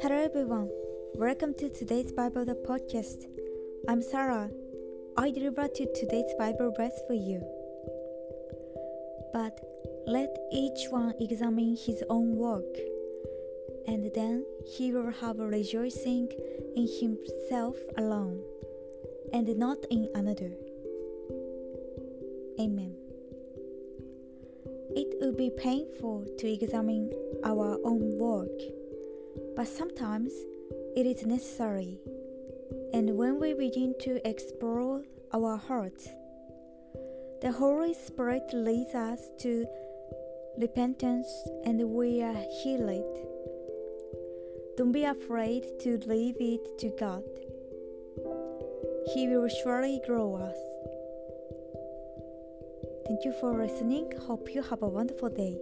Hello everyone, welcome to today's Bible the podcast. I'm Sarah. I deliver to today's Bible verse for you. But let each one examine his own work, and then he will have rejoicing in himself alone, and not in another. Amen. It would be painful to examine our own work but sometimes it is necessary. And when we begin to explore our hearts, the Holy Spirit leads us to repentance and we are healed. Don't be afraid to leave it to God. He will surely grow us. Thank you for listening. Hope you have a wonderful day.